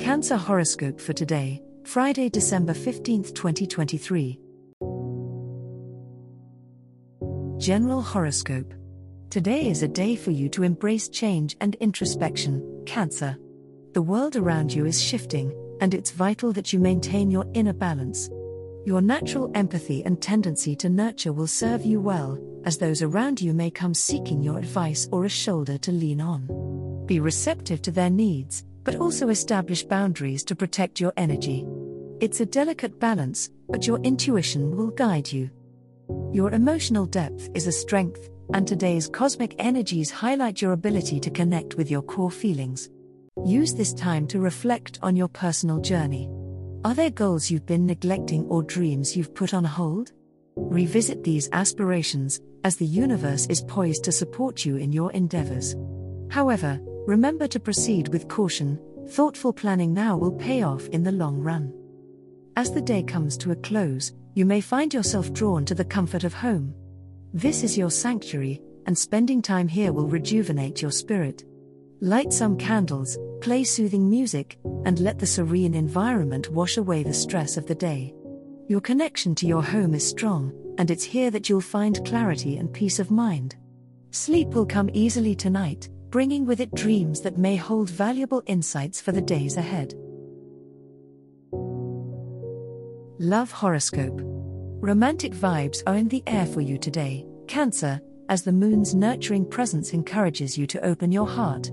Cancer horoscope for today, Friday, December 15, 2023. General horoscope. Today is a day for you to embrace change and introspection, Cancer. The world around you is shifting, and it's vital that you maintain your inner balance. Your natural empathy and tendency to nurture will serve you well, as those around you may come seeking your advice or a shoulder to lean on. Be receptive to their needs but also establish boundaries to protect your energy. It's a delicate balance, but your intuition will guide you. Your emotional depth is a strength, and today's cosmic energies highlight your ability to connect with your core feelings. Use this time to reflect on your personal journey. Are there goals you've been neglecting or dreams you've put on hold? Revisit these aspirations, as the universe is poised to support you in your endeavors. However, Remember to proceed with caution, thoughtful planning now will pay off in the long run. As the day comes to a close, you may find yourself drawn to the comfort of home. This is your sanctuary, and spending time here will rejuvenate your spirit. Light some candles, play soothing music, and let the serene environment wash away the stress of the day. Your connection to your home is strong, and it's here that you'll find clarity and peace of mind. Sleep will come easily tonight, bringing with it dreams that may hold valuable insights for the days ahead. Love Horoscope Romantic vibes are in the air for you today, Cancer, as the moon's nurturing presence encourages you to open your heart.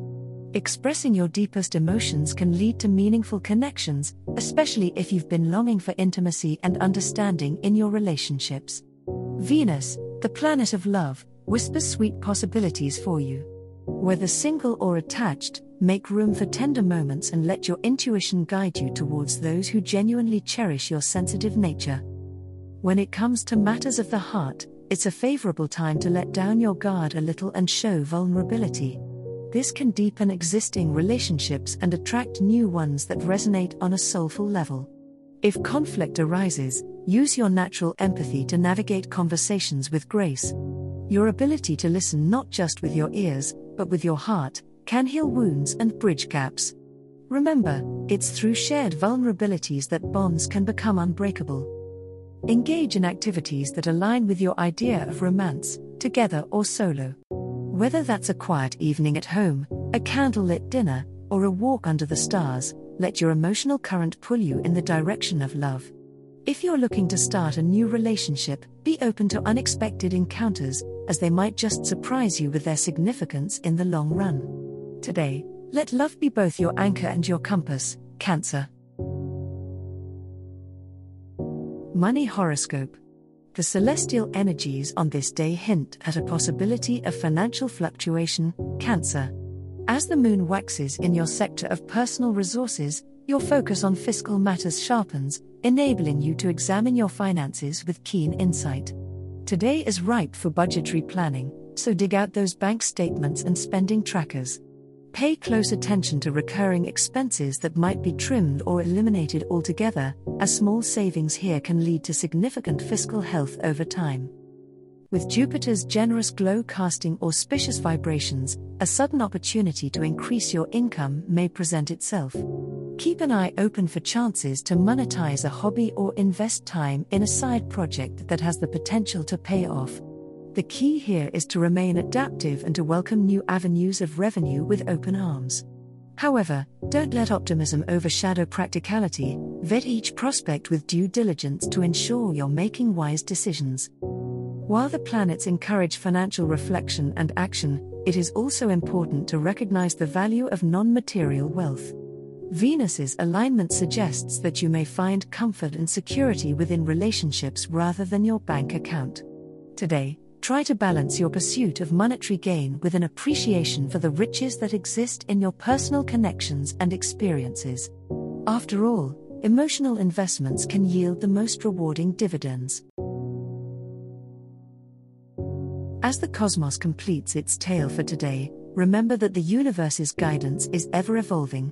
Expressing your deepest emotions can lead to meaningful connections, especially if you've been longing for intimacy and understanding in your relationships. Venus, the planet of love, whispers sweet possibilities for you. Whether single or attached, make room for tender moments and let your intuition guide you towards those who genuinely cherish your sensitive nature. When it comes to matters of the heart, it's a favorable time to let down your guard a little and show vulnerability. This can deepen existing relationships and attract new ones that resonate on a soulful level. If conflict arises, use your natural empathy to navigate conversations with grace. Your ability to listen not just with your ears, but with your heart, can heal wounds and bridge gaps. Remember, it's through shared vulnerabilities that bonds can become unbreakable. Engage in activities that align with your idea of romance, together or solo. Whether that's a quiet evening at home, a candlelit dinner, or a walk under the stars, let your emotional current pull you in the direction of love. If you're looking to start a new relationship, be open to unexpected encounters, as they might just surprise you with their significance in the long run. Today, let love be both your anchor and your compass, Cancer. Money Horoscope The celestial energies on this day hint at a possibility of financial fluctuation, Cancer. As the moon waxes in your sector of personal resources, your focus on fiscal matters sharpens, enabling you to examine your finances with keen insight. Today is ripe for budgetary planning, so dig out those bank statements and spending trackers. Pay close attention to recurring expenses that might be trimmed or eliminated altogether, as small savings here can lead to significant fiscal health over time. With Jupiter's generous glow casting auspicious vibrations, a sudden opportunity to increase your income may present itself. Keep an eye open for chances to monetize a hobby or invest time in a side project that has the potential to pay off. The key here is to remain adaptive and to welcome new avenues of revenue with open arms. However, don't let optimism overshadow practicality, vet each prospect with due diligence to ensure you're making wise decisions. While the planets encourage financial reflection and action, it is also important to recognize the value of non material wealth. Venus's alignment suggests that you may find comfort and security within relationships rather than your bank account. Today, Try to balance your pursuit of monetary gain with an appreciation for the riches that exist in your personal connections and experiences. After all, emotional investments can yield the most rewarding dividends. As the cosmos completes its tale for today, remember that the universe's guidance is ever evolving,